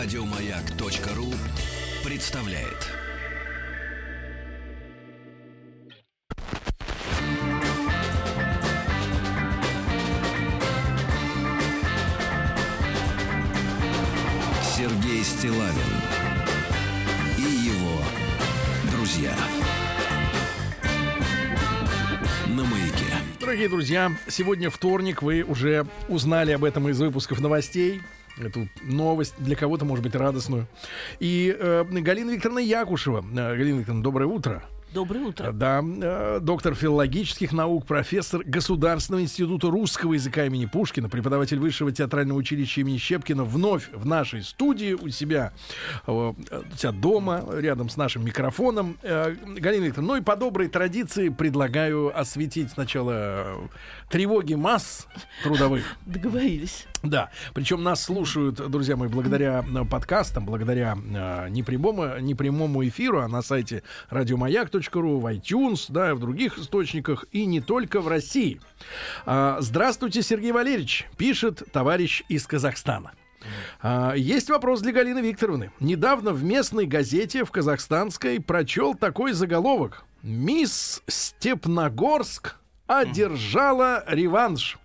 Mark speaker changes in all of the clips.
Speaker 1: Радиомаяк.ру представляет. Сергей Стилавин и его друзья. На маяке.
Speaker 2: Дорогие друзья, сегодня вторник, вы уже узнали об этом из выпусков новостей. Эту новость для кого-то, может быть, радостную. И э, Галина Викторовна Якушева. Э, Галина Викторовна, доброе утро.
Speaker 3: Доброе утро.
Speaker 2: Да, э, доктор филологических наук, профессор Государственного института русского языка имени Пушкина, преподаватель Высшего театрального училища имени Щепкина, вновь в нашей студии у себя, э, у себя дома, рядом с нашим микрофоном. Э, Галина Викторовна, ну и по доброй традиции предлагаю осветить сначала э, тревоги масс трудовых.
Speaker 3: Договорились.
Speaker 2: Да, причем нас слушают, друзья мои, благодаря э, подкастам, благодаря э, непрямому, непрямому эфиру, а на сайте радиомаяк.ру, в iTunes, да, и в других источниках, и не только в России. А, здравствуйте, Сергей Валерьевич, пишет товарищ из Казахстана. А, есть вопрос для Галины Викторовны. Недавно в местной газете в казахстанской прочел такой заголовок. Мисс Степногорск одержала реванш.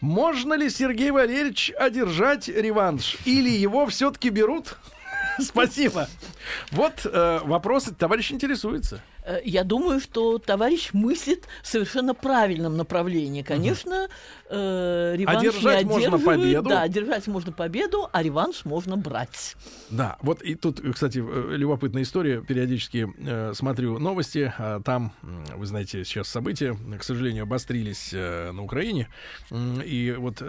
Speaker 2: Можно ли Сергей Валерьевич одержать реванш? Или его все-таки берут? Спасибо. Вот э, вопросы товарищ интересуется.
Speaker 3: Э, Я думаю, что товарищ мыслит в совершенно правильном направлении. Конечно, э, реванш
Speaker 2: Одержать
Speaker 3: не
Speaker 2: можно победу.
Speaker 3: Да, одержать можно победу, а реванш можно брать.
Speaker 2: Да, вот и тут, кстати, э, любопытная история. Периодически э, смотрю новости. а там, вы знаете, сейчас события, к сожалению, обострились э, на Украине. И вот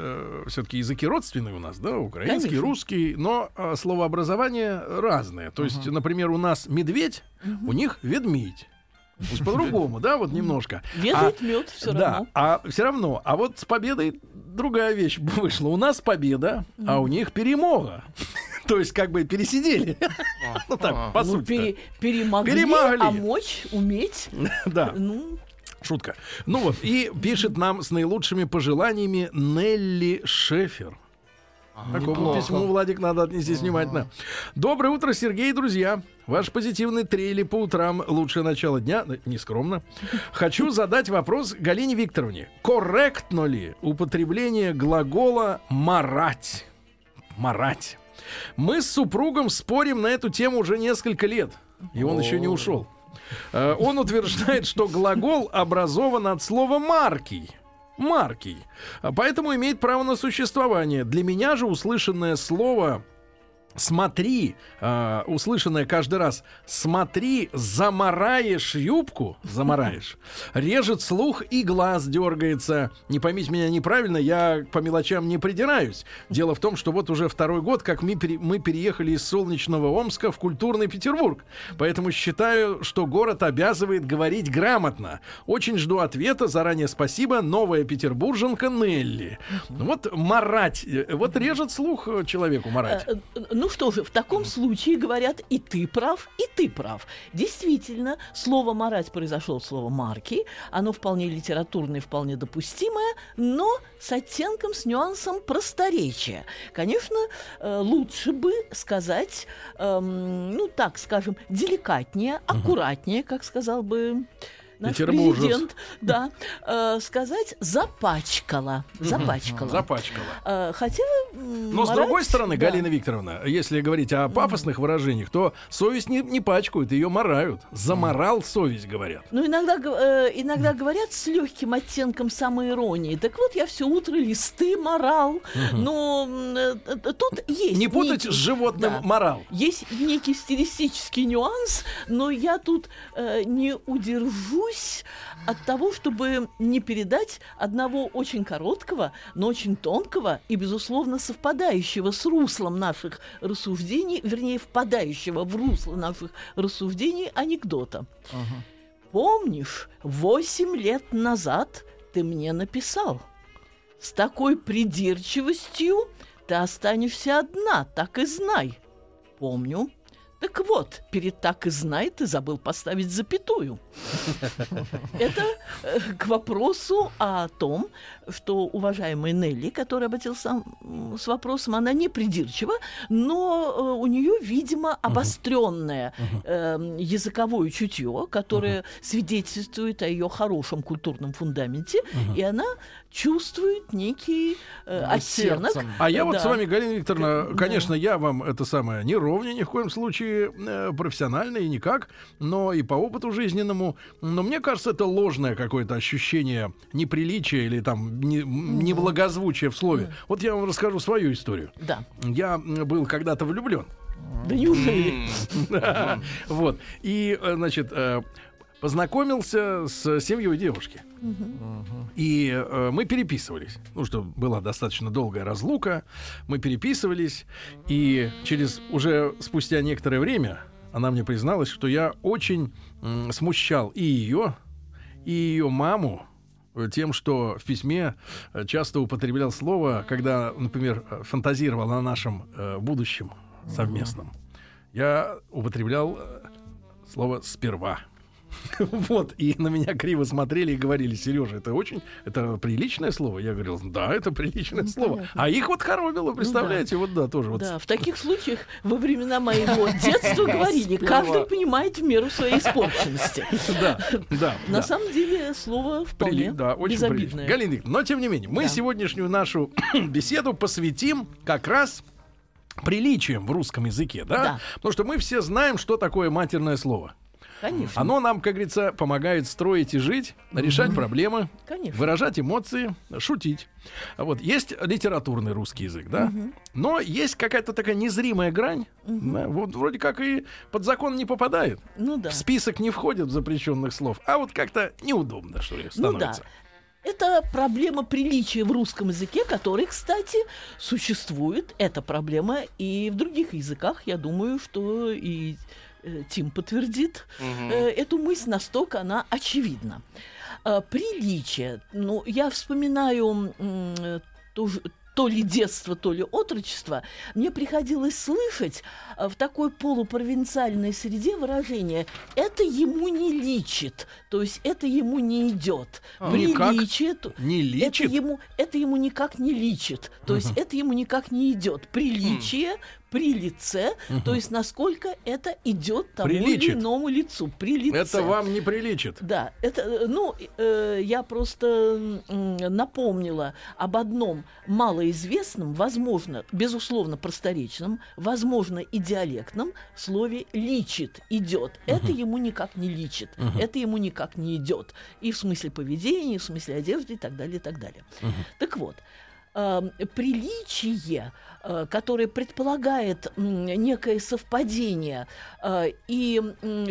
Speaker 2: все-таки языки родственные у нас, да, украинский,
Speaker 3: Конечно.
Speaker 2: русский, но э, словообразование разное. То есть, например, у нас медведь, у них ведмедь. То есть по-другому, да, вот немножко.
Speaker 3: Ведает мед все
Speaker 2: да,
Speaker 3: равно.
Speaker 2: а все равно. А вот с победой другая вещь вышла. У нас победа, а у них перемога. То есть как бы пересидели. Ну так, по
Speaker 3: Ну,
Speaker 2: сути.
Speaker 3: пере- перемогли,
Speaker 2: Перемогли.
Speaker 3: а мочь, уметь.
Speaker 2: Да,
Speaker 3: Ну,
Speaker 2: шутка. Ну вот, и пишет нам с наилучшими пожеланиями Нелли Шефер. Такому письму, Владик, надо отнестись внимательно. Доброе утро, Сергей и друзья. Ваш позитивный трейли по утрам лучшее начало дня. Нескромно. Хочу задать вопрос Галине Викторовне. Корректно ли употребление глагола «марать»? «Марать». Мы с супругом спорим на эту тему уже несколько лет. И он еще не ушел. Э, Он утверждает, что глагол образован от слова «маркий». Маркий. Поэтому имеет право на существование. Для меня же услышанное слово Смотри, э, услышанное каждый раз, смотри, замараешь юбку, замараешь, режет слух и глаз дергается. Не поймите меня неправильно, я по мелочам не придираюсь. Дело в том, что вот уже второй год, как мы, пере- мы переехали из солнечного Омска в культурный Петербург. Поэтому считаю, что город обязывает говорить грамотно. Очень жду ответа. Заранее спасибо. Новая петербурженка Нелли. Вот марать. э, Вот режет слух человеку марать.
Speaker 3: Э, э, Ну что же, в таком случае говорят и ты прав, и ты прав. Действительно, слово «марать» произошло от слова «марки». Оно вполне литературное, вполне допустимое, но с оттенком, с нюансом просторечия. Конечно, э, лучше бы сказать, эм, ну так скажем, деликатнее, аккуратнее, как сказал бы наш
Speaker 2: Петербуржец.
Speaker 3: президент, да, э, сказать запачкала, запачкала.
Speaker 2: Запачкала.
Speaker 3: Э, Хотя, м,
Speaker 2: Но с другой стороны,
Speaker 3: да.
Speaker 2: Галина Викторовна, если говорить о пафосных выражениях, то совесть не, не пачкают, ее марают. Заморал совесть, говорят.
Speaker 3: Ну, иногда, э, иногда говорят с легким оттенком самоиронии. Так вот, я все утро листы морал. Но э, тут есть...
Speaker 2: Не путать
Speaker 3: некий-
Speaker 2: с животным
Speaker 3: да.
Speaker 2: морал.
Speaker 3: Есть некий стилистический нюанс, но я тут э, не удержусь от того, чтобы не передать одного очень короткого, но очень тонкого и, безусловно, совпадающего с руслом наших рассуждений, вернее, впадающего в русло наших рассуждений анекдота. Помнишь, восемь лет назад ты мне написал? С такой придирчивостью ты останешься одна, так и знай. Помню. Так вот, перед так и знай ты забыл поставить запятую. Это э, к вопросу о том, что уважаемая Нелли, которая обратился м, с вопросом, она не придирчива, но э, у нее, видимо, обостренное э, языковое чутье, которое свидетельствует о ее хорошем культурном фундаменте, и она чувствует некий э, оттенок.
Speaker 4: Сердцем.
Speaker 2: А я вот
Speaker 3: Да.
Speaker 2: с вами, Галина Викторовна,
Speaker 3: Да.
Speaker 2: конечно, я вам это самое не ровня ни в коем случае э, профессионально и никак, но и по опыту жизненному. Но мне кажется, это ложное какое-то ощущение неприличия или там не, неблагозвучия в слове. Вот я вам расскажу свою историю.
Speaker 3: Да.
Speaker 2: Я был когда-то влюблен.
Speaker 3: Да неужели?
Speaker 2: Вот. И, э, значит, э, познакомился с семьей девушки. И э, мы переписывались. Ну, что была достаточно долгая разлука. Мы переписывались. И через уже спустя некоторое время она мне призналась, что я очень смущал и ее, и ее маму тем, что в письме э, часто употреблял слово, когда, например, э, фантазировал о нашем э, будущем совместном. Я употреблял слово «сперва». Вот, и на меня криво смотрели и говорили, Сережа, это очень, это приличное слово. Я говорил, да, это приличное
Speaker 3: Ну,
Speaker 2: слово.
Speaker 3: понятно.
Speaker 2: А их вот хоробило, представляете, вот да, тоже вот.
Speaker 3: Да, в таких случаях во времена моего детства говорили, каждый понимает в меру своей испорченности.
Speaker 2: Да, да.
Speaker 3: На
Speaker 2: да.
Speaker 3: самом деле слово вполне
Speaker 2: да, очень
Speaker 3: безобидное.
Speaker 2: Галина Викторовна, но тем не менее, мы
Speaker 3: Да.
Speaker 2: сегодняшнюю нашу беседу посвятим как раз приличием в русском языке, да?
Speaker 3: Да.
Speaker 2: Потому что мы все знаем, что такое матерное слово.
Speaker 3: Конечно,
Speaker 2: Оно нам, как говорится, помогает строить и жить, решать проблемы,
Speaker 3: конечно.
Speaker 2: выражать эмоции, шутить. Вот есть литературный русский язык, да, но есть какая-то такая незримая грань, да, вот вроде как и под закон не попадает,
Speaker 3: Ну да.
Speaker 2: в список не входит запрещенных слов, а вот как-то неудобно что ли
Speaker 3: Ну да.
Speaker 2: становится.
Speaker 3: Это проблема приличия в русском языке, который, кстати, существует. Эта проблема и в других языках. Я думаю, что и Тим подтвердит э, эту мысль, настолько она очевидна. Э, приличие. Ну, я вспоминаю м, э, ту же- то ли детство, то ли отрочество, мне приходилось слышать э, в такой полупровинциальной среде выражение «это ему не личит», то есть это ему не идет.
Speaker 2: А,
Speaker 3: то-
Speaker 2: Не
Speaker 3: это
Speaker 2: лечит?
Speaker 3: ему, это ему никак не личит, то есть это ему никак не идет. Приличие при лице, то есть насколько это идет тому
Speaker 2: Приличит.
Speaker 3: или иному лицу. При лице.
Speaker 2: Это вам не приличит.
Speaker 3: Да, это, э, ну, э, я просто м, напомнила об одном малоизвестном, возможно, безусловно, просторечном, возможно, и диалектном слове «личит», «идет». Это ему никак не личит, это ему никак не идет. И в смысле поведения, и в смысле одежды, и так далее, и так далее. Так вот, э, приличие, э, которое предполагает некое совпадение э, и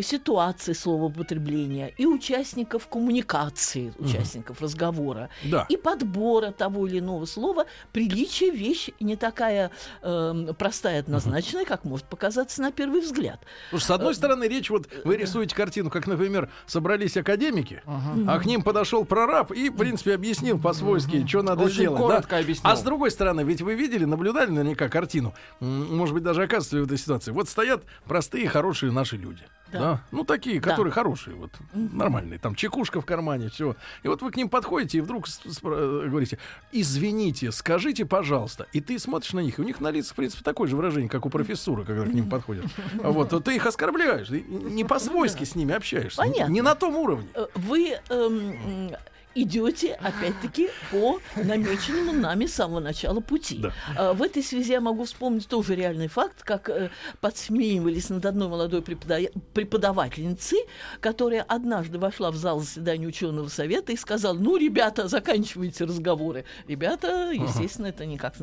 Speaker 3: ситуации словоупотребления, и участников коммуникации, участников разговора,
Speaker 2: Да.
Speaker 3: и подбора того или иного слова, приличие вещь не такая э, простая, однозначная, как может показаться на первый взгляд.
Speaker 2: Потому что, с одной стороны, речь, вот вы рисуете картину, как, например, собрались академики, а к ним подошел прораб и, в принципе, объяснил по-свойски, что надо
Speaker 4: Очень
Speaker 2: сделать. да?
Speaker 4: Объяснил.
Speaker 2: А с другой стороны, ведь вы видели, наблюдали наверняка картину, может быть, даже оказывается в этой ситуации. Вот стоят простые, хорошие наши люди.
Speaker 3: Да.
Speaker 2: Да. Ну, такие,
Speaker 3: Да.
Speaker 2: которые хорошие, вот, нормальные. Там чекушка в кармане, все. И вот вы к ним подходите и вдруг спра- говорите, извините, скажите, пожалуйста. И ты смотришь на них, и у них на лицах, в принципе, такое же выражение, как у профессуры, когда к ним подходят. А Вот, то ты их оскорбляешь, ты не по-свойски с ними общаешься.
Speaker 3: Понятно.
Speaker 2: Не на том уровне.
Speaker 3: Э, Вы эм, идете, опять-таки, по намеченному нами с самого начала пути.
Speaker 2: Да.
Speaker 3: Э, В этой связи я могу вспомнить тоже реальный факт, как э, подсмеивались над одной молодой препода- преподавательницей, которая однажды вошла в зал заседания ученого совета и сказала, ну, ребята, заканчивайте разговоры. Ребята, естественно, это никак...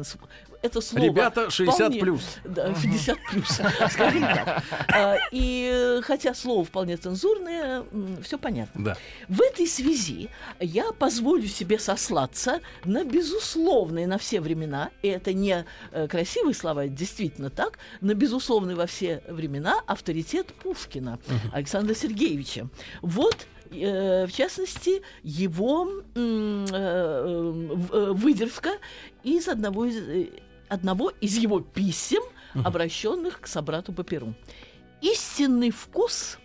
Speaker 3: Это слово...
Speaker 2: Ребята 60
Speaker 3: вполне-
Speaker 2: плюс.
Speaker 3: Да, 60 плюс, скажем так. А, И хотя слово вполне цензурное, все понятно.
Speaker 2: Да.
Speaker 3: В этой связи я позволю себе сослаться на безусловные на все времена, и это не э, красивые слова, это действительно так, на безусловный во все времена авторитет Пушкина Александра Сергеевича. Вот э, в частности, его э, выдержка из одного из, одного из его писем, обращенных к собрату по перу. Истинный вкус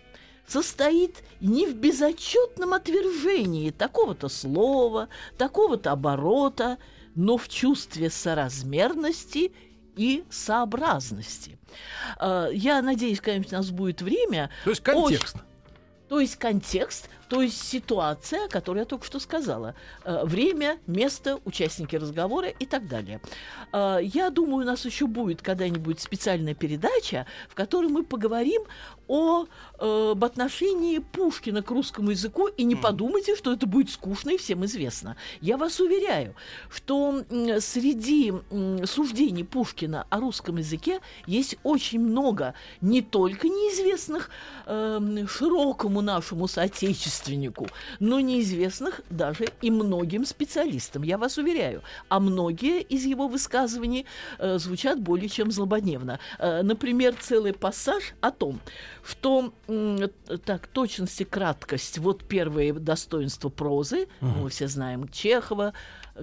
Speaker 3: состоит не в безотчетном отвержении такого-то слова, такого-то оборота, но в чувстве соразмерности и сообразности. А, я надеюсь, конечно, у нас будет время.
Speaker 2: То есть контекст.
Speaker 3: Очень... То есть контекст то есть ситуация, о которой я только что сказала. Э, время, место, участники разговора и так далее. Э, я думаю, у нас еще будет когда-нибудь специальная передача, в которой мы поговорим о, э, об отношении Пушкина к русскому языку, и не подумайте, что это будет скучно и всем известно. Я вас уверяю, что среди суждений Пушкина о русском языке есть очень много не только неизвестных широкому нашему соотечественнику, общественнику, но неизвестных даже и многим специалистам, я вас уверяю. А многие из его высказываний э, звучат более чем злободневно. Э, например, целый пассаж о том, что э, так, точность и краткость, вот первые достоинства прозы, угу. мы все знаем Чехова,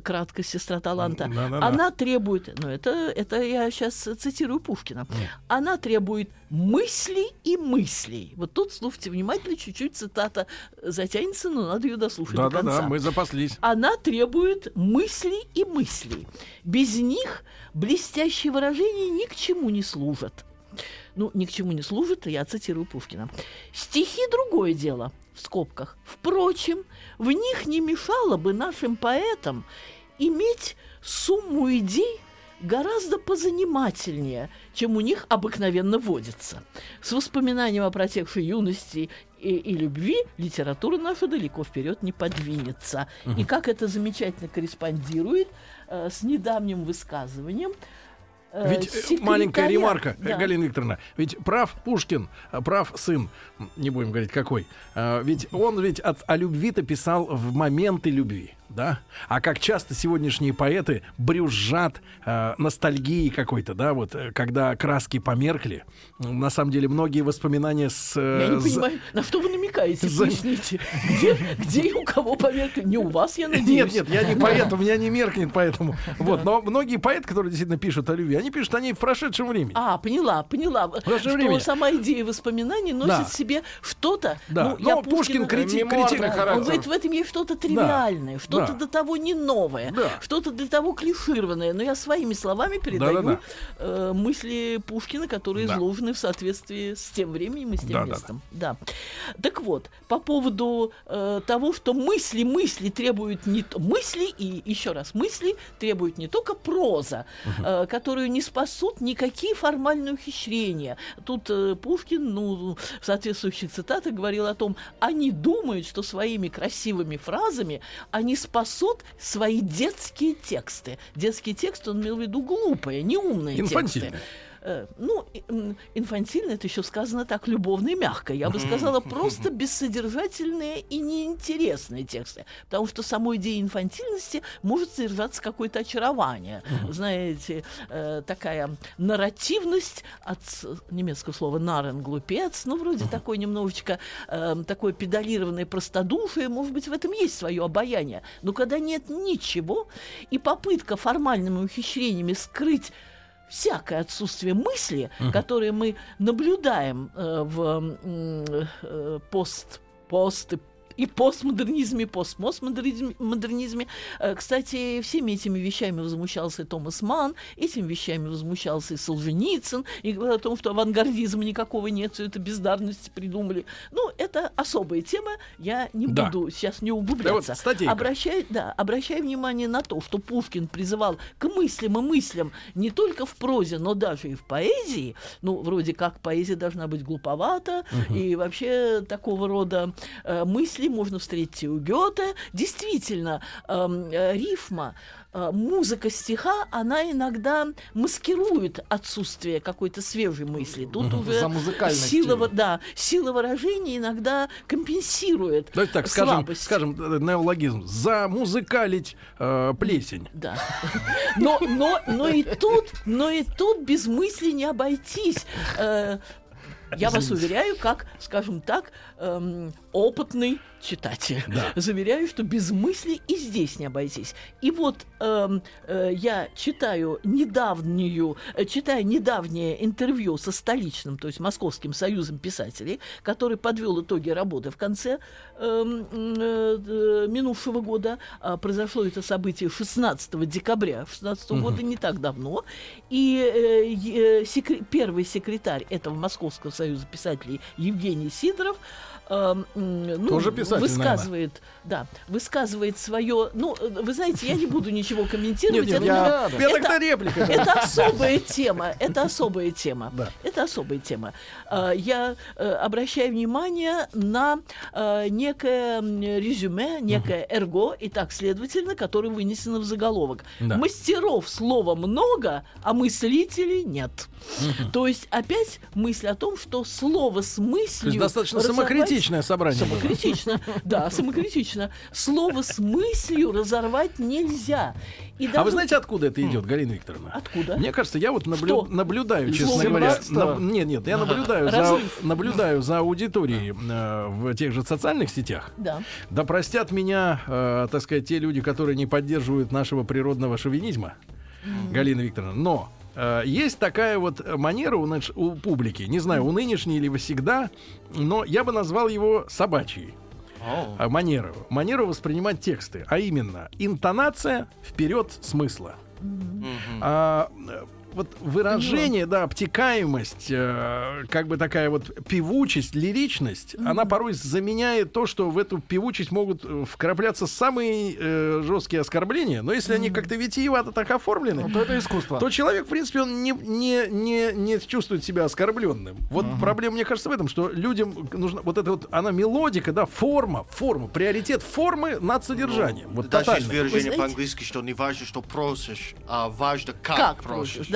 Speaker 3: краткость сестра таланта, да, да, да. она требует, ну это, это я сейчас цитирую Пушкина, mm. она требует мысли и мыслей. Вот тут слушайте внимательно, чуть-чуть цитата затянется, но надо ее дослушать да, до конца.
Speaker 2: Да-да-да, мы запаслись.
Speaker 3: Она требует мыслей и мыслей. Без них блестящие выражения ни к чему не служат. Ну, ни к чему не служат, я цитирую Пушкина. Стихи – другое дело – в скобках. Впрочем, в них не мешало бы нашим поэтам иметь сумму идей гораздо позанимательнее, чем у них обыкновенно водится. С воспоминанием о протекшей юности и, и любви литература наша далеко вперед не подвинется. Угу. И как это замечательно корреспондирует э, с недавним высказыванием
Speaker 2: ведь э, секретаря. маленькая ремарка, да. Галина Викторовна, ведь прав Пушкин, прав сын, не будем говорить какой, ведь он ведь от, о любви-то писал в моменты любви да? А как часто сегодняшние поэты брюзжат э, ностальгии какой-то, да, вот, э, когда краски померкли. На самом деле, многие воспоминания с...
Speaker 3: Э, я не за... понимаю, на что вы намекаете, за... Где, где и у кого померкли? Не у вас, я надеюсь.
Speaker 2: Нет, нет, я не поэт, у меня не меркнет поэтому. Вот, но многие поэты, которые действительно пишут о любви, они пишут о ней в прошедшем времени.
Speaker 3: А, поняла, поняла. Что времени. сама идея воспоминаний носит да. в себе что-то...
Speaker 2: Да, ну, но Пушкин критик, критик,
Speaker 3: в этом есть что-то тривиальное, что что-то да. до того не новое, да. что-то для того клишированное. Но я своими словами передаю да, да, да. Э, мысли Пушкина, которые да. изложены в соответствии с тем временем и с тем да, местом. Да, да. да. Так вот, по поводу э, того, что мысли, мысли требуют не то... Мысли и еще раз, мысли требуют не только проза, угу. э, которую не спасут никакие формальные ухищрения. Тут э, Пушкин, ну, в соответствующих цитатах говорил о том, они думают, что своими красивыми фразами они спасут свои детские тексты. Детские тексты он имел в виду глупые, неумные тексты. Э, ну, инфантильно это еще сказано так любовно и мягко. Я бы сказала, просто бессодержательные и неинтересные тексты. Потому что самой идеей инфантильности может содержаться какое-то очарование. Знаете, э, такая нарративность от немецкого слова «нарен» — глупец, ну, вроде такой немножечко э, такое педалированное простодушие, может быть, в этом есть свое обаяние. Но когда нет ничего, и попытка формальными ухищрениями скрыть всякое отсутствие мысли, uh-huh. которые мы наблюдаем э, в э, пост пост и постмодернизме, и постмодернизме. Э, кстати, всеми этими вещами возмущался Томас Ман, этими вещами возмущался и Солженицын, и говорил о том, что авангардизма никакого нет, все это бездарности придумали. Ну, это особая тема, я не да. буду сейчас не углубляться. Да, вот обращай, да, обращай внимание на то, что Пушкин призывал к мыслям и мыслям не только в прозе, но даже и в поэзии. Ну, вроде как поэзия должна быть глуповата, угу. и вообще такого рода э, мысли мысли можно встретить и у Гёте. Действительно, эм, э, рифма, э, музыка стиха, она иногда маскирует отсутствие какой-то свежей мысли. Тут уже сила, да, сила выражения иногда компенсирует
Speaker 2: Давайте так, скажем, скажем, э, неологизм, замузыкалить э, плесень.
Speaker 3: Да. Но, но, но, и тут, но и тут без мысли не обойтись. Э, я вас уверяю, как, скажем так, эм, опытный читатель. Заверяю, что без мысли и здесь не обойтись. И вот эм, э, я читаю недавнюю, э, читаю недавнее интервью со столичным, то есть Московским союзом писателей, который подвел итоги работы в конце эм, э, э, минувшего года. А, произошло это событие 16 декабря 16 года, не так давно. И э, э, секре- первый секретарь этого Московского союза писателей Евгений Сидоров м, ну,
Speaker 2: Тоже писатель,
Speaker 3: высказывает, да, высказывает свое. Ну, э, вы знаете, я не буду ничего комментировать.
Speaker 2: Нет, нет,
Speaker 3: это,
Speaker 2: я- я тогда реплика.
Speaker 3: это особая тема. Это особая тема.
Speaker 2: Да.
Speaker 3: Это особая тема. А, Я э, обращаю внимание на э, некое резюме, некое эрго, и так, следовательно, которое вынесено в заголовок.
Speaker 2: Да.
Speaker 3: Мастеров слова много, а мыслителей нет. То есть опять мысль о том, что слово с мыслью...
Speaker 2: То есть достаточно
Speaker 3: разорвать-
Speaker 2: самокритичное собрание.
Speaker 3: Самокритично, да, самокритично. Слово с мыслью разорвать нельзя. И
Speaker 2: А
Speaker 3: даже-
Speaker 2: вы знаете, откуда это идет, Галина Викторовна?
Speaker 3: Откуда?
Speaker 2: Мне кажется, я вот наблю- наблюдаю, честно
Speaker 3: Слово
Speaker 2: говоря.
Speaker 4: 17-го?
Speaker 2: наб- Нет, нет, я наблюдаю за, наблюдаю за аудиторией э, в тех же социальных сетях.
Speaker 3: Да.
Speaker 2: Да простят меня, э, так сказать, те люди, которые не поддерживают нашего природного шовинизма, Галина Викторовна. Но есть такая вот манера у, наш- у публики, не знаю, у нынешней или всегда, но я бы назвал его собачьей. а, манеру. Манеру воспринимать тексты, а именно интонация вперед смысла. А, э, вот выражение, да, обтекаемость, э, как бы такая вот певучесть, лиричность, она порой заменяет то, что в эту певучесть могут э, вкрапляться самые э, жесткие оскорбления, но если они как-то витиевато так оформлены,
Speaker 4: Ну, то это искусство.
Speaker 2: то человек, в принципе, он не, не, не, не чувствует себя оскорбленным. Вот проблема, мне кажется, в этом, что людям нужна вот эта вот, она мелодика, да, форма, форма, приоритет формы над содержанием. Вот
Speaker 5: Даже есть выражение по-английски, что не важно, что просишь, а важно, как,
Speaker 3: Как
Speaker 5: просишь.
Speaker 3: просишь,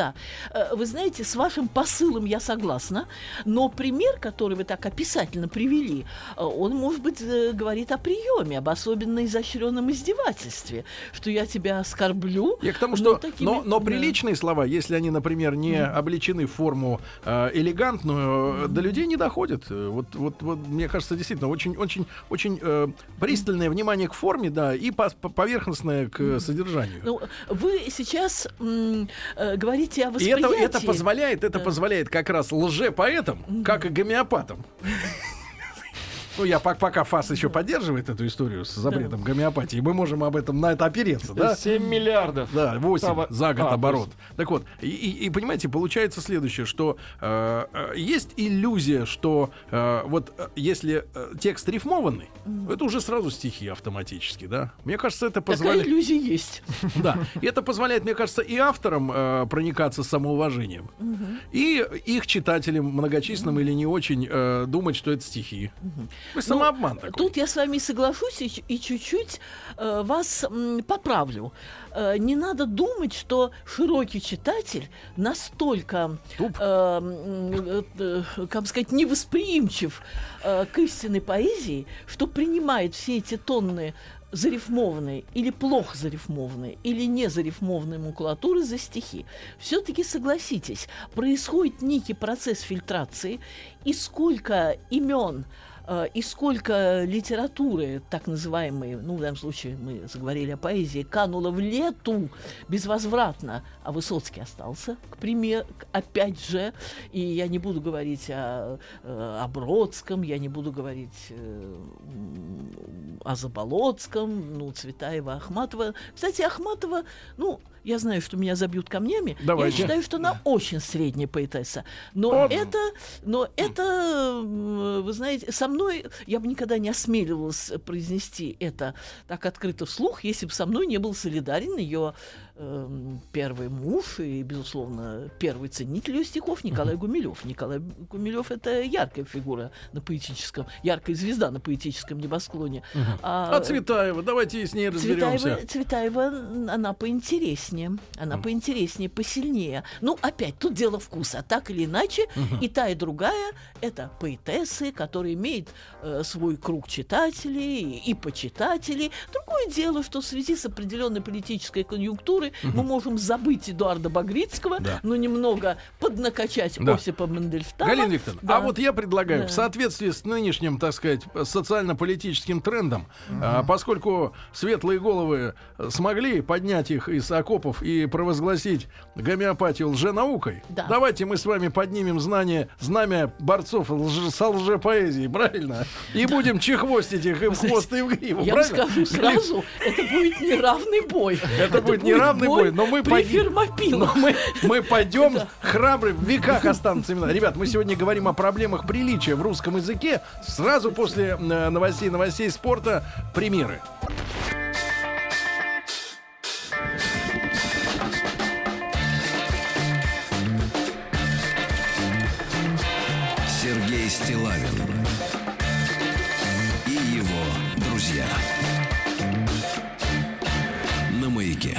Speaker 3: да. Э, Вы знаете, с вашим посылом я согласна, но пример, который вы так описательно привели, э, он, может быть, э, говорит о приеме, об особенно изощренном издевательстве, что я тебя оскорблю.
Speaker 2: Я к тому,
Speaker 3: но
Speaker 2: что,
Speaker 3: такими-
Speaker 2: но, но
Speaker 3: да.
Speaker 2: приличные слова, если они, например, не облечены в форму э, элегантную, э, до людей не доходят. Вот, вот, вот, мне кажется, действительно, очень, очень, очень э, пристальное внимание к форме, да, и по- поверхностное к э, содержанию.
Speaker 3: Ну, вы сейчас э, говорите о
Speaker 2: И это, это позволяет, это
Speaker 3: Да.
Speaker 2: позволяет как раз лжепоэтам, как и гомеопатам. Ну, я пок- пока ФАС еще поддерживает эту историю с запретом гомеопатии, мы можем об этом на это опереться, да?
Speaker 4: 7 миллиардов.
Speaker 2: Да, 8
Speaker 4: Того-
Speaker 2: за год
Speaker 4: А,
Speaker 2: оборот. Так вот, и, и- и понимаете, получается следующее, что э, э, есть иллюзия, что э, вот э, если э, текст рифмованный, это уже сразу стихи автоматически, да? Мне кажется, это
Speaker 3: Такая
Speaker 2: позволяет...
Speaker 3: иллюзия есть.
Speaker 2: Да, и это позволяет, мне кажется, и авторам э, проникаться самоуважением, и их читателям, многочисленным или не очень, э, думать, что это стихи. Вы самообман такой.
Speaker 3: Тут я с вами соглашусь и, чуть-чуть э, вас м, поправлю. Э, не надо думать, что широкий читатель настолько,
Speaker 2: Туп.
Speaker 3: э, э, э, как сказать, невосприимчив э, к истинной поэзии, что принимает все эти тонны зарифмованные или плохо зарифмованные или не зарифмованные макулатуры за стихи. Все-таки согласитесь, происходит некий процесс фильтрации, и сколько имен и сколько литературы, так называемой, ну, в данном случае мы заговорили о поэзии, кануло в лету безвозвратно, а Высоцкий остался, к примеру, опять же, и я не буду говорить о, э, о Бродском, я не буду говорить э, о Заболоцком, ну, Цветаева, Ахматова. Кстати, Ахматова, ну, я знаю, что меня забьют камнями,
Speaker 2: Давайте.
Speaker 3: я считаю, что она очень средняя поэтесса, но
Speaker 2: Вот.
Speaker 3: это, но это, вы знаете, со мной я бы никогда не осмеливалась произнести это так открыто вслух, если бы со мной не был солидарен ее первый муж и, безусловно, первый ценитель ее стихов Николай Гумилев. Николай Гумилев это яркая фигура на поэтическом, яркая звезда на поэтическом небосклоне.
Speaker 2: А Цветаева, давайте с ней разберемся.
Speaker 3: Цветаева, Цветаева, она поинтереснее, она поинтереснее, посильнее. Ну, опять, тут дело вкуса. Так или иначе, и та, и другая — это поэтессы, которые имеют э, свой круг читателей и почитателей. Другое дело, что в связи с определенной политической конъюнктурой культуры. Мы можем забыть Эдуарда Багрицкого,
Speaker 2: Да.
Speaker 3: но немного поднакачать
Speaker 2: Да.
Speaker 3: Осипа Мандельштама.
Speaker 2: Галина Викторовна,
Speaker 3: Да.
Speaker 2: а вот я предлагаю
Speaker 3: Да.
Speaker 2: в соответствии с нынешним, так сказать, социально-политическим трендом, а, поскольку светлые головы смогли поднять их из окопов и провозгласить гомеопатию лженаукой,
Speaker 3: Да.
Speaker 2: давайте мы с вами поднимем знание, знамя борцов лж- со лжепоэзией, правильно? И будем чехвостить их и в хвост, и в гриву,
Speaker 3: Я вам
Speaker 2: правильно?
Speaker 3: скажу сразу, это будет неравный бой.
Speaker 2: Это будет неравный бой, но мы пойдем- мы, мы пойдем храбры, в веках останутся имена. Ребят, мы сегодня говорим о проблемах приличия в русском языке. Сразу после э, новостей, новостей спорта примеры.
Speaker 1: Сергей Стилавин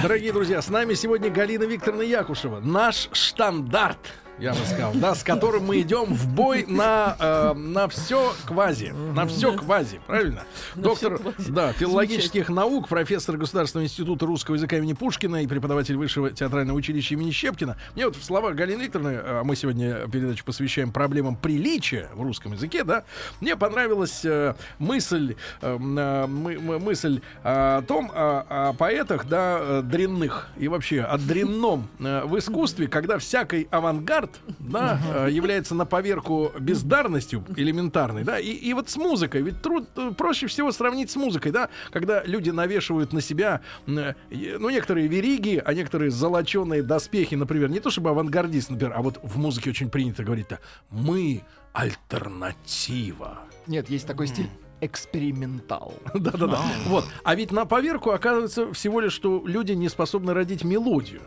Speaker 2: Дорогие друзья, с нами сегодня Галина Викторовна Якушева. Наш штандарт, я бы сказал, да, с которым мы идем в бой на, э, на все квази. На все квази, правильно?
Speaker 3: На
Speaker 2: Доктор да, филологических наук, профессор Государственного института русского языка имени Пушкина и преподаватель Высшего театрального училища имени Щепкина. Мне вот в словах Галины Викторовны, а мы сегодня передачу посвящаем проблемам приличия в русском языке, да, мне понравилась э, мысль, э, э, мы- мы- мысль о том, о, о поэтах, да, э, дрянных и вообще о дрянном э, в искусстве, когда всякий авангард, да, э, является на поверку бездарностью элементарной, да, и, и вот с музыкой, ведь труд, э, проще всего сравнить с музыкой, да, когда люди навешивают на себя, э, ну, некоторые вериги, а некоторые золоченые доспехи, например, не то чтобы авангардист, например, а вот в музыке очень принято говорить-то, мы альтернатива.
Speaker 4: Нет, есть такой стиль экспериментал.
Speaker 2: Да-да-да. Вот. А ведь на поверку оказывается всего лишь, что люди не способны родить мелодию.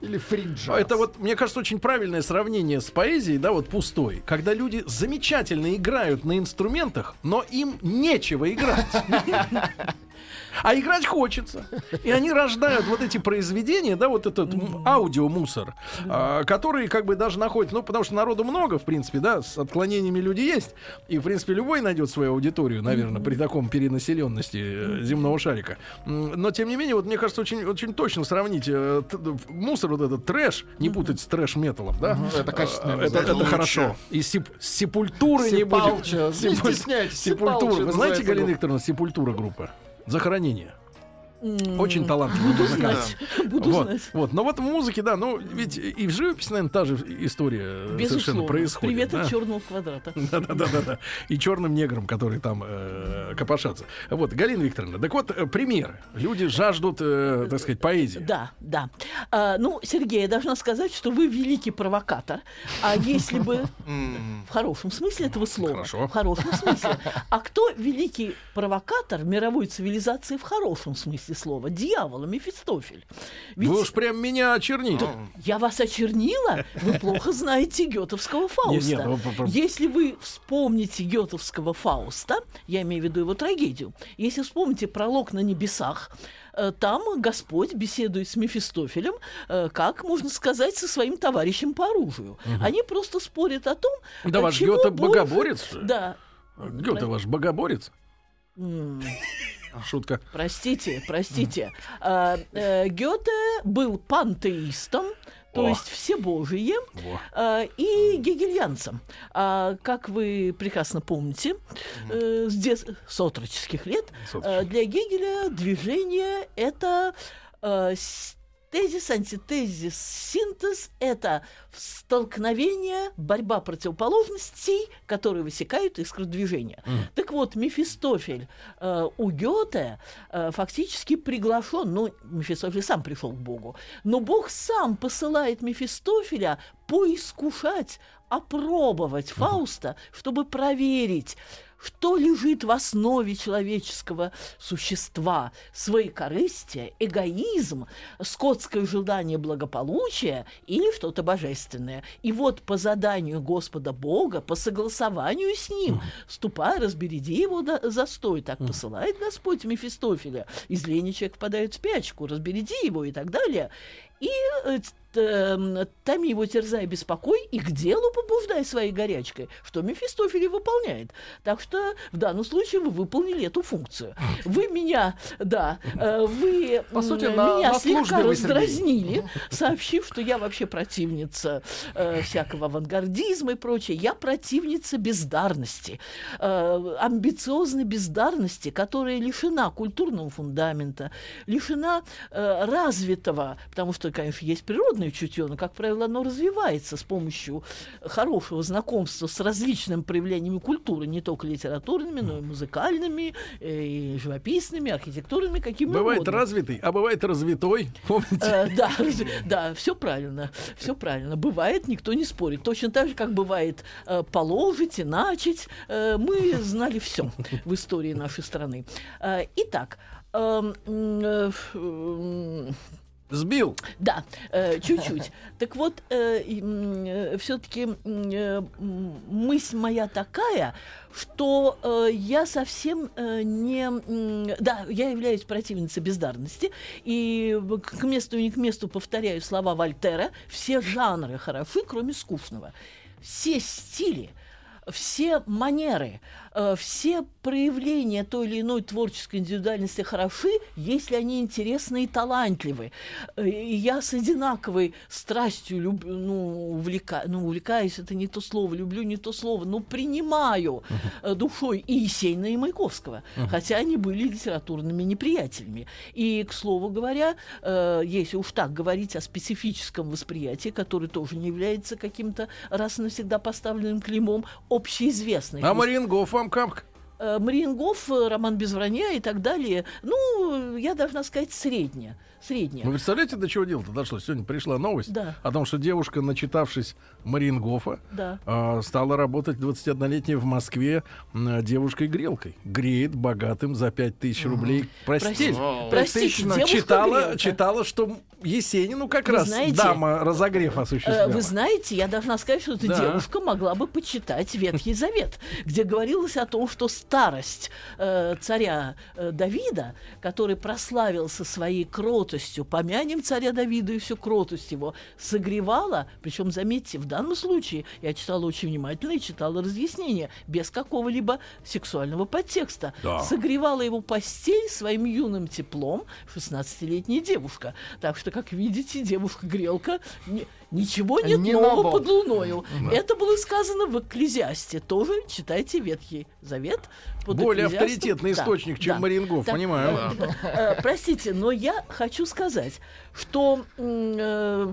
Speaker 4: Или фринджаз.
Speaker 2: Это вот, мне кажется, очень правильное сравнение с поэзией, да, вот пустой, когда люди замечательно играют на инструментах, но им нечего играть. А играть хочется. И они рождают вот эти произведения, да, вот этот аудиомусор, а, который как бы даже находит, ну, потому что народу много, в принципе, да, с отклонениями люди есть, и, в принципе, любой найдет свою аудиторию, наверное, при таком перенаселенности э, земного шарика. Но, тем не менее, вот мне кажется, очень, очень точно сравнить э, мусор, вот этот трэш, не путать с трэш-металом, да?
Speaker 4: Это качественное
Speaker 2: Э, Это, это хорошо. И сеп- сепультуры не будем.
Speaker 4: Сепалча. Не стесняйтесь,
Speaker 2: Сепультура. Вы знаете, Галина. Викторовна, сепультура группа? Захоронение. Очень талантливый
Speaker 3: Буду знать. Буду
Speaker 2: Вот,
Speaker 3: знать.
Speaker 2: вот. Но вот в музыке, да, ну ведь и в живописи, наверное, та же история э, совершенно
Speaker 3: Безусловно.
Speaker 2: происходит.
Speaker 3: Привет
Speaker 2: да?
Speaker 3: от черного квадрата.
Speaker 2: Да-да-да-да. И черным неграм, которые там э, копошатся. Вот, Галина Викторовна, так вот, э, примеры. Люди жаждут, э, так сказать, поэзии.
Speaker 3: Да, да. А, ну, Сергей, я должна сказать, что вы великий провокатор. А если бы в хорошем смысле этого слова.
Speaker 2: Хорошо.
Speaker 3: В хорошем смысле. А кто великий провокатор мировой цивилизации в хорошем смысле слова? Дьявол, Мефистофель. Ведь
Speaker 2: Вы уж прям меня очерните.
Speaker 3: я вас очернила, вы плохо знаете гетовского Фауста.
Speaker 2: Нет, нет, ну,
Speaker 3: Если вы вспомните гетовского Фауста, я имею в виду его трагедию, если вспомните пролог на небесах, э, там Господь беседует с Мефистофелем, э, как, можно сказать, со своим товарищем по оружию. Они просто спорят о том,
Speaker 2: Да
Speaker 3: э,
Speaker 2: ваш
Speaker 3: чего
Speaker 2: Гёте
Speaker 3: больше-
Speaker 2: богоборец?
Speaker 3: Да.
Speaker 2: Гёте ваш богоборец?
Speaker 3: М,
Speaker 2: Шутка.
Speaker 3: Простите, простите. А, э, Гёте был пантеистом, то
Speaker 2: О.
Speaker 3: есть всебожие,
Speaker 2: Во.
Speaker 3: а, и гегельянцем. А, как вы прекрасно помните, э, с, дет- с отроческих лет, э, для Гегеля движение — это э, тезис, антитезис, синтез — это столкновение, борьба противоположностей, которые высекают искры движения. Так вот, Мефистофель э, у Гёте э, фактически приглашен, ну, Мефистофель сам пришел к Богу, но Бог сам посылает Мефистофеля поискушать, опробовать Фауста, чтобы проверить, что лежит в основе человеческого существа? Своекорыстие, эгоизм, скотское желание благополучия или что-то божественное? И вот по заданию Господа Бога, по согласованию с Ним, ступай, разбереди его до- застой. Так посылает Господь Мефистофеля. Из лени человек впадает в спячку, разбереди его и так далее. И э, эм, томи его терзай беспокой и к делу побуждай своей горячкой, что Мефистофель и выполняет. Так что в данном случае вы выполнили эту функцию. Вы меня, да, э, вы
Speaker 4: По сути, на-
Speaker 3: меня
Speaker 4: на
Speaker 3: слегка раздразнили, сообщив, что я вообще противница э, всякого авангардизма и прочее. Я противница бездарности, э, амбициозной бездарности, которая лишена культурного фундамента, лишена э, развитого, потому что, конечно, есть природное чутье, но, как правило, оно развивается с помощью хорошего знакомства с различными проявлениями культуры, не только литературными, но и музыкальными, э, и живописными, архитектурными, какими
Speaker 2: Бывает
Speaker 3: угодно.
Speaker 2: развитый, а бывает развитой. Помните?
Speaker 3: Э, да, да, все правильно, все правильно. Бывает, никто не спорит. Точно так же, как бывает э, положить и начать. Э, мы знали все в истории нашей страны. Э, итак, эм, э,
Speaker 2: Сбил.
Speaker 3: да, э, чуть-чуть. Так вот, все-таки мысль моя такая, что э, я совсем э, не... Да, я являюсь противницей бездарности, и к месту и не к месту повторяю слова Вольтера, все жанры хороши, кроме скучного. Все стили, все манеры, э, все проявления той или иной творческой индивидуальности хороши, если они интересны и талантливы. Э, И я с одинаковой страстью люблю, ну, увлека, ну, увлекаюсь, это не то слово, люблю не то слово, но принимаю э, душой и Есенина, и Маяковского, хотя они были литературными неприятелями. И, к слову говоря, э, если уж так говорить о специфическом восприятии, которое тоже не является каким-то раз навсегда поставленным клеймом, общеизвестный.
Speaker 2: А Марингоф вам как?
Speaker 3: Э, Мариенгоф, э, роман без вранья и так далее. Ну, я должна сказать, средняя. Средняя.
Speaker 2: Вы представляете, до чего дело-то дошло? Сегодня пришла новость
Speaker 3: Да.
Speaker 2: о том, что девушка, начитавшись Марингофа,
Speaker 3: Да.
Speaker 2: а, стала работать 21-летняя в Москве м, девушкой-грелкой. Греет богатым за 5000 рублей постель.
Speaker 5: Вау.
Speaker 3: Простите, девушка
Speaker 2: читала, читала, что Есенину как
Speaker 3: Вы
Speaker 2: раз
Speaker 3: знаете,
Speaker 2: дама разогрев
Speaker 3: Э,
Speaker 2: осуществляла.
Speaker 3: Вы знаете, я должна сказать, что эта
Speaker 2: Да.
Speaker 3: девушка могла бы почитать Ветхий Завет, где говорилось о том, что старость э, царя э, Давида, который прославился своей кротостью, помянем царя Давида и всю кротость его, согревала, причем, заметьте, в данном случае я читала очень внимательно и читала разъяснения, без какого-либо сексуального подтекста,
Speaker 2: Да.
Speaker 3: согревала его постель своим юным теплом 16-летняя девушка. Так что, как видите, девушка-грелка ни- ничего нет
Speaker 4: Не
Speaker 3: нового
Speaker 4: ново.
Speaker 3: под луною. Это было сказано в Экклезиасте. Тоже читайте Ветхий Завет. Под
Speaker 2: Более авторитетный
Speaker 3: Да,
Speaker 2: источник, чем
Speaker 3: да.
Speaker 2: Марингоф,
Speaker 3: Так,
Speaker 2: понимаю.
Speaker 3: э, э, Простите, но я хочу сказать, что э,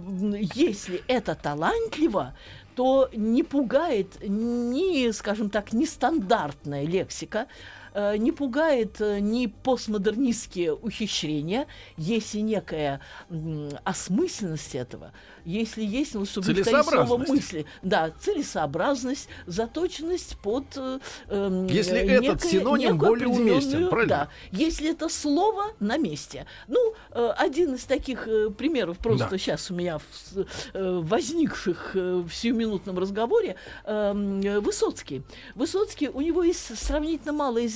Speaker 3: если это талантливо, то не пугает ни, скажем так, нестандартная лексика, не пугает э, ни постмодернистские ухищрения, если некая осмысленность этого, если есть, ну, чтобы слово мысли, да, целесообразность, заточенность под э, эм,
Speaker 2: Если
Speaker 3: э,
Speaker 2: этот
Speaker 3: некое-
Speaker 2: синоним
Speaker 3: некую
Speaker 2: более уместен, правильно?
Speaker 3: Да, если это слово на месте. Ну, э, один из таких э, примеров просто
Speaker 2: Да.
Speaker 3: сейчас у меня в э, возникших э, в сиюминутном разговоре эм, э, Высоцкий. Высоцкий, у него есть сравнительно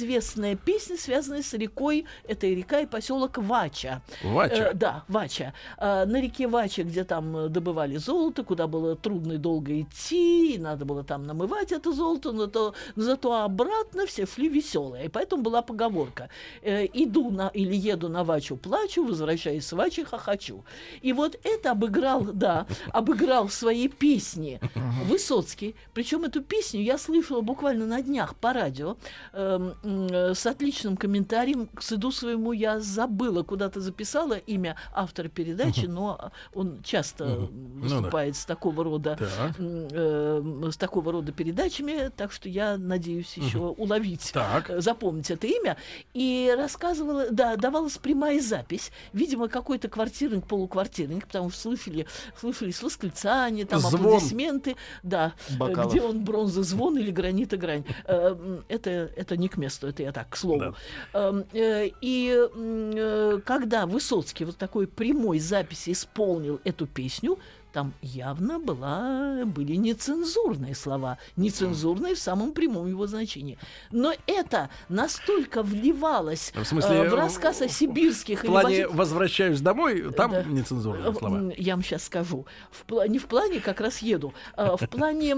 Speaker 3: малоизвестная песня, связанная с рекой, это и река и поселок Вача.
Speaker 2: Вача.
Speaker 3: Э, да, Вача. А, на реке Вача, где там э, добывали золото, куда было трудно и долго идти, и надо было там намывать это золото, но, то, но зато обратно все шли веселые. И поэтому была поговорка. э, иду на, или еду на Вачу, плачу, возвращаюсь с Вачи, хохочу. И вот это обыграл, да, обыграл в своей песне Высоцкий. Причем эту песню я слышала буквально на днях по радио м, с отличным комментарием. К стыду своему я забыла, куда-то записала имя автора передачи, но он часто
Speaker 2: Ну да.
Speaker 3: выступает с такого рода
Speaker 2: Так.
Speaker 3: э, с такого рода передачами, так что я надеюсь еще уловить,
Speaker 2: Так.
Speaker 3: э, запомнить это имя. И рассказывала, да, давалась прямая запись. Видимо, какой-то квартирник, полуквартирник, потому что слышали, слышались восклицания, там
Speaker 2: Звон.
Speaker 3: аплодисменты, да, э,
Speaker 4: Бокалов.
Speaker 3: где он бронза звон или гранита грань. Э, Это, это не к месту, это я так, к слову. Эм, э, И э, когда Высоцкий вот такой прямой записи исполнил эту песню, там явно была, были нецензурные слова, нецензурные в самом прямом его значении. Но это настолько вливалось
Speaker 2: В смысле,
Speaker 3: э, в рассказ о сибирских
Speaker 2: В плане «возвращаюсь домой», там
Speaker 3: Да.
Speaker 2: нецензурные слова.
Speaker 3: Я вам сейчас скажу. В пла- не в плане, как раз еду, а в плане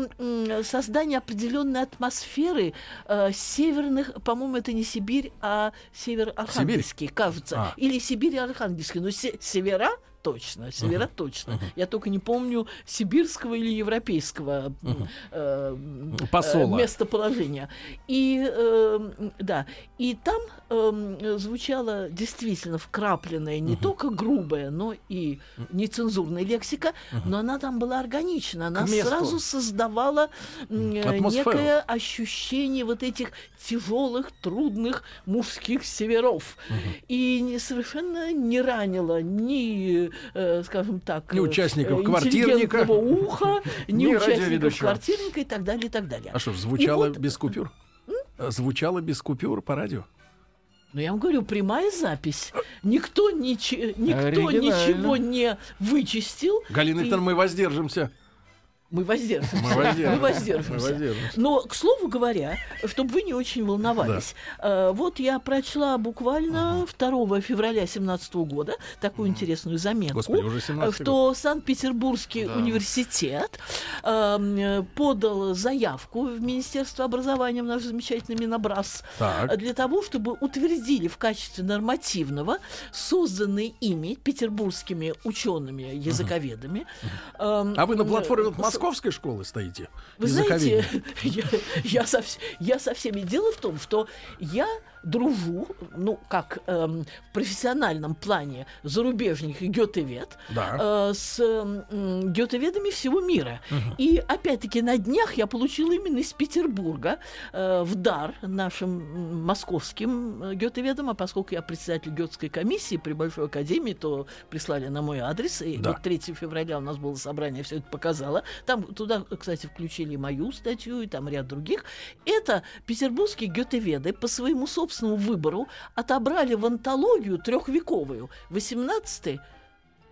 Speaker 3: создания определенной атмосферы э, северных, по-моему, это не Сибирь, а север-архангельский, кажется.
Speaker 2: А.
Speaker 3: Или Сибирь и Архангельский. Но се- севера точно, севера точно. Я только не помню сибирского или европейского м, э,
Speaker 2: Посола.
Speaker 3: э, местоположения. И э, да, и там эм, звучала действительно вкрапленная не только грубая, но и нецензурная лексика, но она там была органична. Она сразу создавала э,
Speaker 2: Атмосферу.
Speaker 3: некое ощущение вот этих тяжелых, трудных мужских северов. И не, совершенно не ранила ни, э, скажем так,
Speaker 2: Ни
Speaker 3: э,
Speaker 2: участников
Speaker 3: э,
Speaker 2: «Квартирника».
Speaker 3: уха, ни
Speaker 4: Ни
Speaker 3: участников квартирника и так далее, и так далее.
Speaker 2: А что звучало
Speaker 3: И вот-
Speaker 2: без купюр? Звучало без купюр по радио?
Speaker 3: Ну, я вам говорю, прямая запись. Никто, ниче- никто ничего не вычистил.
Speaker 2: Галина
Speaker 3: И-
Speaker 2: Викторовна, мы воздержимся.
Speaker 3: Мы воздержимся.
Speaker 2: Мы воздержимся.
Speaker 3: Мы
Speaker 2: Мы
Speaker 3: воздержимся.
Speaker 2: воздержимся.
Speaker 3: Но, к слову говоря, чтобы вы не очень волновались, э, вот я прочла буквально 2 февраля 2017 года такую интересную заметку,
Speaker 2: Господи, уже 17
Speaker 3: что Санкт-Петербургский
Speaker 5: Да.
Speaker 3: университет эм, э, подал заявку в Министерство образования, в наш замечательный Минобраз,
Speaker 2: Так.
Speaker 3: для того, чтобы утвердили в качестве нормативного созданный ими петербургскими учеными, языковедами. эм,
Speaker 2: А вы на платформе вот
Speaker 3: э,
Speaker 2: московской школы стоите?
Speaker 3: вы знаете, я, я, со, я со всеми. Дело в том, что я дружу, ну, как эм, в профессиональном плане зарубежник и гетевед,
Speaker 2: Да.
Speaker 3: э, с м, гетеведами всего мира. И опять-таки на днях я получила именно из Петербурга э, в дар нашим московским э, гетеведам, а поскольку я председатель гетской комиссии при Большой Академии, то прислали на мой адрес. И
Speaker 2: Да.
Speaker 3: вот 3 февраля у нас было собрание, все это показало. Там туда, кстати, включили мою статью, и там ряд других. Это петербургские гетеведы по своему собственному выбору отобрали в антологию трехвековую 18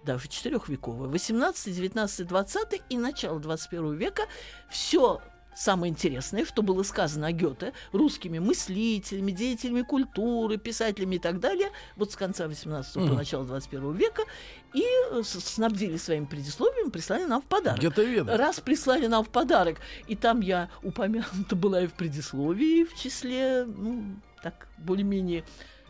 Speaker 3: даже четырехвековую, 18, 19, 20 и начало 21 века, все самое интересное, что было сказано о Гёте русскими мыслителями, деятелями культуры, писателями и так далее, вот с конца 18 по
Speaker 2: Мгм.
Speaker 3: начало 21 века, и снабдили своим предисловием, прислали нам в подарок.
Speaker 2: Гетоведы.
Speaker 3: Раз прислали нам в подарок, и там я упомянута была и в предисловии, в числе, ну, так, более-менее,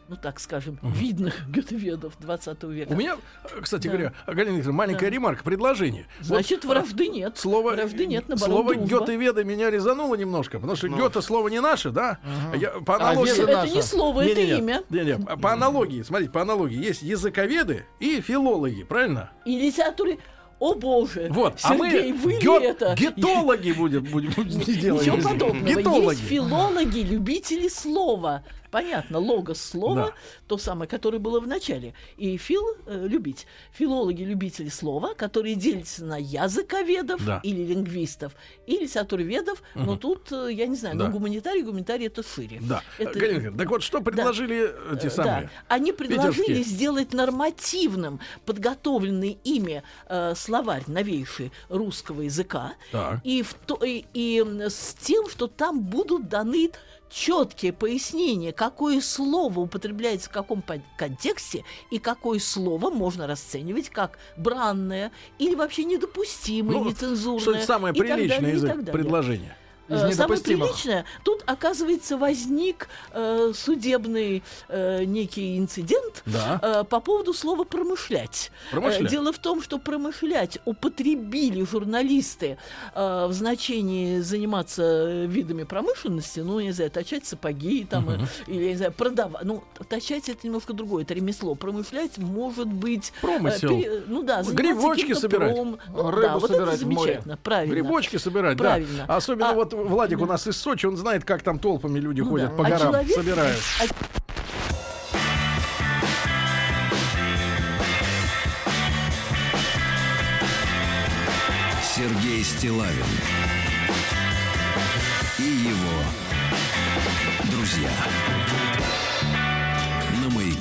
Speaker 3: ну, так скажем, видных гетеведов 20 века.
Speaker 2: У меня, кстати
Speaker 3: Да.
Speaker 2: говоря, Галина Викторовна, маленькая
Speaker 3: Да.
Speaker 2: ремарка, предложение.
Speaker 3: Значит,
Speaker 2: Вот, э,
Speaker 3: вражды нет.
Speaker 2: Слово,
Speaker 3: Вражды нет, наоборот,
Speaker 2: слово. Гетеведы меня резануло немножко, потому что
Speaker 5: Ну.
Speaker 2: Гёте слово не наше, да? Я, по
Speaker 4: А
Speaker 2: аналогии...
Speaker 4: веды
Speaker 3: Это
Speaker 4: наше.
Speaker 3: не слово, это
Speaker 2: Не-не-не,
Speaker 3: имя.
Speaker 2: не-не, по- по аналогии, смотрите, по аналогии, есть языковеды и филологи, правильно?
Speaker 3: И литературе... О боже,
Speaker 2: Вот,
Speaker 3: Сергей,
Speaker 2: а мы
Speaker 3: вы
Speaker 2: гё-
Speaker 3: это?
Speaker 2: гетологи будем, будем, будем делать.
Speaker 3: Ничего подобного.
Speaker 2: Гетологи.
Speaker 3: Есть филологи, любители слова. Понятно, логос слова,
Speaker 2: Да.
Speaker 3: то самое, которое было в начале. И фил э, любить. Филологи любители слова, которые делятся на языковедов
Speaker 2: Да.
Speaker 3: или лингвистов, и литературоведов. Но тут, э, я не знаю,
Speaker 2: Да.
Speaker 3: ну, гуманитарий, гуманитарий это шире.
Speaker 2: Да.
Speaker 3: Это-
Speaker 2: Галина так вот, что предложили эти
Speaker 3: Э,
Speaker 2: самые?
Speaker 3: Да. Они предложили
Speaker 2: питерские?
Speaker 3: сделать нормативным подготовленный ими э, словарь новейший русского языка.
Speaker 2: Так.
Speaker 3: И, в то, и, и, с тем, что там будут даны четкие пояснения, какое слово употребляется в каком контексте и какое слово можно расценивать как бранное или вообще недопустимое,
Speaker 2: Ну,
Speaker 3: нецензурное.
Speaker 2: Что это самое приличное
Speaker 3: и
Speaker 2: язык
Speaker 3: Э, Самое приличное, тут, оказывается, возник э, судебный э, некий инцидент
Speaker 2: Да.
Speaker 3: э, по поводу слова «промышлять».
Speaker 2: Промышлять.
Speaker 3: Э, Дело в том, что «промышлять» употребили журналисты э, в значении заниматься э, видами промышленности, ну, не знаю, точать сапоги там, э, или, не знаю, продавать. Ну, точать — это немножко другое, это ремесло. Промышлять может быть... э,
Speaker 2: Промысел.
Speaker 3: пере- ну да,
Speaker 2: Грибочки собирать.
Speaker 3: пром- ну,
Speaker 4: Рыбу
Speaker 3: да, вот это
Speaker 4: собирать море.
Speaker 3: замечательно, правильно.
Speaker 2: Грибочки собирать,
Speaker 3: Правильно.
Speaker 2: да. Особенно
Speaker 3: А-
Speaker 2: вот Владик у нас из Сочи, он знает, как там толпами люди
Speaker 3: Ну
Speaker 2: ходят
Speaker 3: да.
Speaker 2: по
Speaker 3: А
Speaker 2: горам,
Speaker 3: человек-
Speaker 2: собирают.
Speaker 3: а
Speaker 1: Сергей Стилавин и его друзья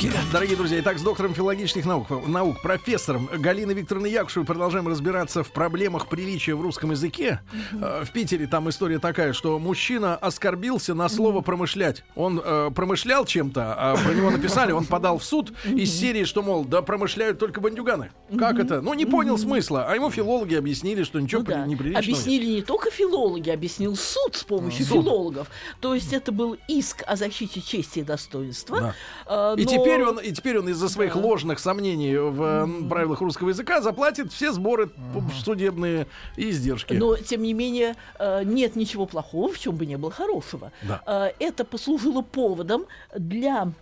Speaker 1: Лайфхаки.
Speaker 2: Дорогие друзья, итак, с доктором филологических наук, наук профессором Галиной Викторовной Якушевой продолжаем разбираться в проблемах приличия в русском языке. Э, В Питере там история такая, что мужчина оскорбился на слово «промышлять». Он э, промышлял чем-то, а про него написали, он подал в суд из серии, что, мол, да промышляют только бандюганы. Как это? Ну, не понял смысла. А ему филологи объяснили, что ничего
Speaker 3: Ну да.
Speaker 2: при- неприличного нет.
Speaker 3: Объяснили не только филологи, объяснил суд с помощью
Speaker 2: Суд.
Speaker 3: филологов. То есть это был иск о защите чести и достоинства.
Speaker 2: Да.
Speaker 3: А,
Speaker 2: И
Speaker 3: но-
Speaker 2: теперь он, и теперь он из-за своих
Speaker 3: Да.
Speaker 2: ложных сомнений в э, правилах русского языка заплатит все сборы п- судебные и издержки.
Speaker 3: Но, тем не менее, э, нет ничего плохого, в чем бы не было хорошего.
Speaker 2: Да.
Speaker 3: Э, Это послужило поводом для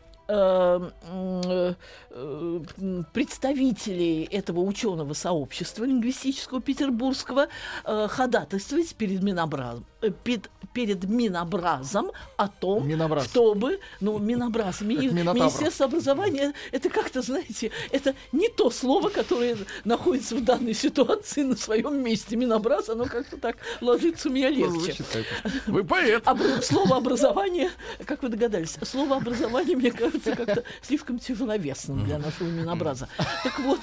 Speaker 3: представителей этого ученого сообщества лингвистического петербургского ходатайствовать перед Минобразом, э, пед- перед Минобразом о том,
Speaker 4: Минобраз.
Speaker 3: чтобы, ну, Минобраз, ми-. Министерство образования, это как-то, знаете, это не то слово, которое находится в данной ситуации на своем месте. Минобраз, оно как-то так ложится у меня
Speaker 4: Ну,
Speaker 3: легче.
Speaker 2: Вы поэт.
Speaker 3: Обра- Слово образование, как вы догадались, слово образование, мне кажется, как-то слишком тяжеловесным для нашего Минобраза. Так вот,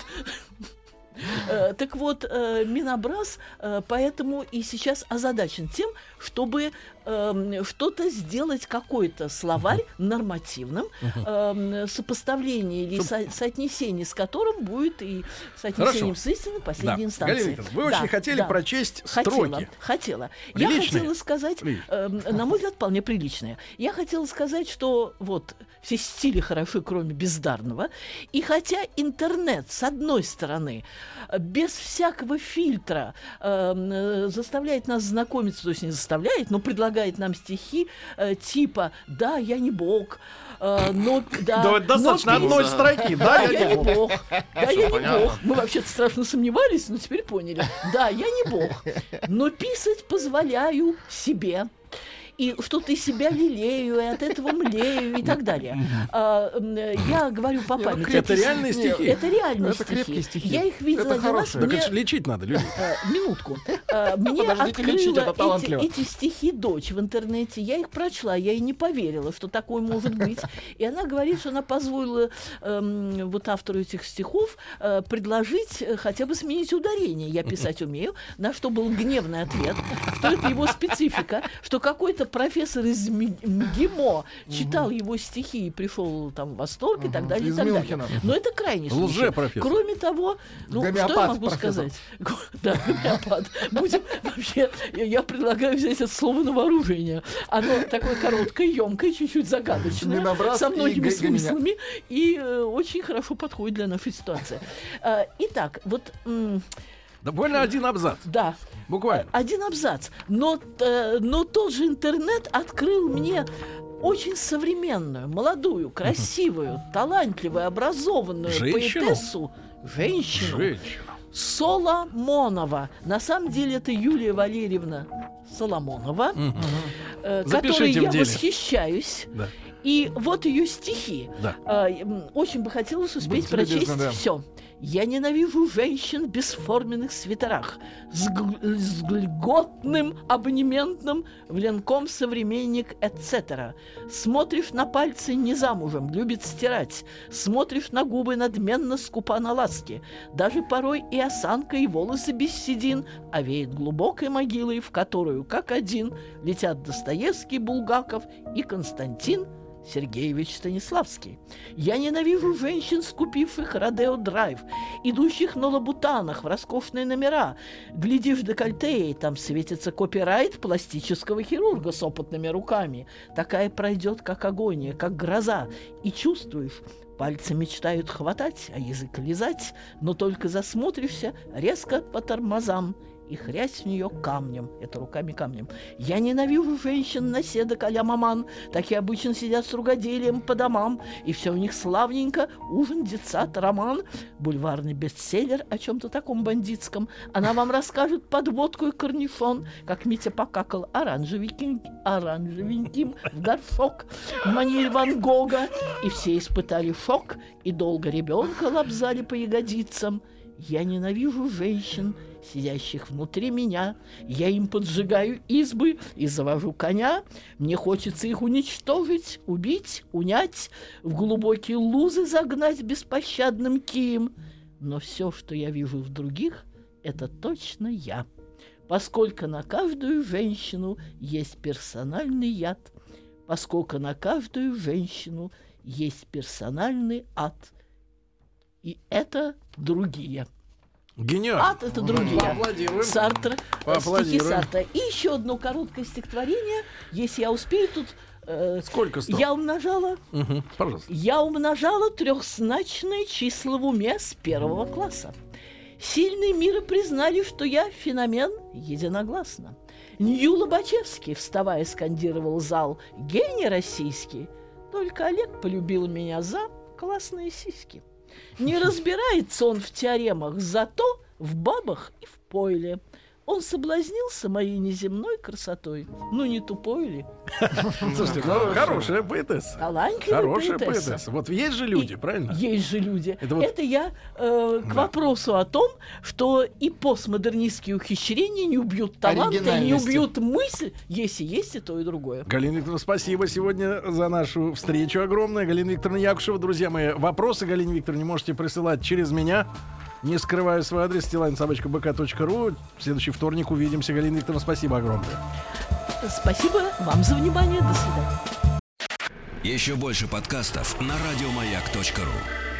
Speaker 3: так вот, э, Минобраз э, поэтому и сейчас озадачен тем, чтобы эм, что-то сделать, какой-то словарь нормативным, эм, сопоставление или со- соотнесение с которым будет и соотнесением
Speaker 2: Хорошо.
Speaker 3: с истиной последней
Speaker 2: Да.
Speaker 3: инстанции.
Speaker 2: Галина Викторовна, вы
Speaker 3: Да,
Speaker 2: очень хотели
Speaker 3: да.
Speaker 2: прочесть
Speaker 3: Хотела,
Speaker 2: строки.
Speaker 3: хотела. Я
Speaker 2: Приличные?
Speaker 3: хотела сказать, эм, на мой взгляд, вполне приличные. Я хотела сказать, что вот все стили хороши, кроме бездарного. И хотя интернет, с одной стороны, э, без всякого фильтра эм, э, заставляет нас знакомиться, то есть не заставляет, но предлагает нам стихи э, типа «Да, я не бог», э, но, да,
Speaker 2: Да,
Speaker 3: но
Speaker 2: достаточно
Speaker 3: перес-
Speaker 2: одной строки.
Speaker 3: да,
Speaker 2: Да,
Speaker 3: я не бог. Да, я не бог. Мы вообще-то страшно сомневались, но теперь поняли. Да, я не бог. Но писать позволяю себе. И что-то из себя лелею, и от этого млею, и так далее. А, я говорю по
Speaker 4: ну,
Speaker 3: памяти.
Speaker 2: Это реальные стихи.
Speaker 3: Это реальные
Speaker 4: Это
Speaker 3: стихи.
Speaker 4: крепкие стихи.
Speaker 3: Я их видела
Speaker 4: Это
Speaker 3: не раз.
Speaker 2: Так
Speaker 3: Мне-
Speaker 2: это лечить надо, люди.
Speaker 3: Э, минутку. Э, Мне
Speaker 4: Подождите, лечить,
Speaker 3: открыла эти, стихи дочь в интернете. Я их прочла, я ей не поверила, что такое может быть. И она говорит, что она позволила эм, вот автору этих стихов э, предложить э, хотя бы сменить ударение. Я писать умею. На что был гневный ответ, что это его специфика, что какой-то профессор из МГИМО читал его стихи и пришел там в восторг и так далее. и
Speaker 4: Из
Speaker 3: так далее.
Speaker 4: Мюнхена.
Speaker 3: Но это крайний случай.
Speaker 2: Лже-профессор.
Speaker 3: Кроме того, ну, что я
Speaker 4: Гомеопат
Speaker 3: могу
Speaker 4: профессор.
Speaker 3: сказать? Да, гомеопат. Будем вообще, я, предлагаю взять это слово на вооружение. Оно такое короткое, емкое, чуть-чуть загадочное,
Speaker 4: Минобраз
Speaker 3: со
Speaker 4: и
Speaker 3: многими смыслами и э, очень хорошо подходит для нашей ситуации. А, итак, вот м,
Speaker 2: Да буквально один абзац.
Speaker 3: да,
Speaker 2: Буквально.
Speaker 3: один абзац. Но, э, но тот же интернет открыл мне очень современную, молодую, красивую, талантливую, образованную
Speaker 2: Женщину?
Speaker 3: поэтессу, женщину,
Speaker 2: Женщина.
Speaker 3: Соломонова. На самом деле это Юлия Валерьевна Соломонова, э, которой я
Speaker 2: деле.
Speaker 3: восхищаюсь.
Speaker 2: Да.
Speaker 3: И вот ее стихи.
Speaker 2: Да.
Speaker 3: М, очень бы хотелось успеть
Speaker 4: Будьте любезны,
Speaker 3: прочесть
Speaker 4: да.
Speaker 3: все. Я ненавижу женщин в бесформенных свитерах с, гл- с льготным абонементным в Ленком современник, etc. Смотришь на пальцы не замужем, любит стирать. Смотришь на губы надменно скупа на ласки. Даже порой и осанка, и волосы без седин, а веет глубокой могилой, в которую, как один, летят Достоевский, Булгаков и Константин Сергеевич Станиславский. Я ненавижу женщин, скупивших Родео Драйв, идущих на лабутанах в роскошные номера. Глядишь декольте, и там светится копирайт пластического хирурга с опытными руками. Такая пройдет, как агония, как гроза. И чувствуешь, Пальцы мечтают хватать, а язык лизать, но только засмотришься резко по тормозам и хрясь в нее камнем. Это руками камнем. Я ненавижу женщин наседок а-ля маман. Такие обычно сидят с ругоделием по домам, и все у них славненько. Ужин, детсад, роман, бульварный бестселлер о чем-то таком бандитском. Она вам расскажет подводку и корнишон, как Митя покакал оранжевеньким, оранжевеньким в горшок манере Ван Гога. И все испытали шок, и долго ребенка лобзали по ягодицам. Я ненавижу женщин, сидящих внутри меня. Я им поджигаю избы и завожу коня. Мне хочется их уничтожить, убить, унять, в глубокие лузы загнать беспощадным кием. Но все, что я вижу в других, это точно я. Поскольку на каждую женщину есть персональный яд, поскольку на каждую женщину есть персональный ад. И это другие.
Speaker 2: Гениально.
Speaker 3: Ад это другие.
Speaker 2: Поаплодируем.
Speaker 3: Сартр, э, стихи
Speaker 2: Поаплодируем.
Speaker 3: Сартра. И еще одно короткое стихотворение, если я успею тут. э,
Speaker 2: Сколько стоп?
Speaker 3: я умножала,
Speaker 2: Мгм, Пожалуйста.
Speaker 3: я умножала трехзначные числа в уме с первого класса. Сильные мира признали, что я феномен единогласно. Нью Лобачевский, вставая, скандировал зал «Гений российский». Только Олег полюбил меня за классные сиськи. Не разбирается он в теоремах, зато в бабах и в пойле. Он соблазнился моей неземной красотой. Ну, не тупой ли?
Speaker 2: Слушайте, ну, хорошая поэтесса.
Speaker 3: Талантливая
Speaker 2: Хорошая
Speaker 3: поэтесса.
Speaker 2: Вот есть же люди, правильно?
Speaker 3: Есть же люди.
Speaker 2: Это
Speaker 3: я э, к вопросу о том, что и постмодернистские ухищрения не убьют таланта, и не убьют мысль, если есть и то, и другое.
Speaker 2: Галина Викторовна, спасибо сегодня за нашу встречу огромное. Галина Викторовна Якушева, друзья мои, вопросы Галине Викторовне можете присылать через меня. Не скрываю свой адрес, стилайн.бк.ру. В следующий вторник увидимся. Галина Викторовна, спасибо огромное.
Speaker 3: Спасибо вам за внимание. До свидания.
Speaker 1: Еще больше подкастов на радиомаяк.ру.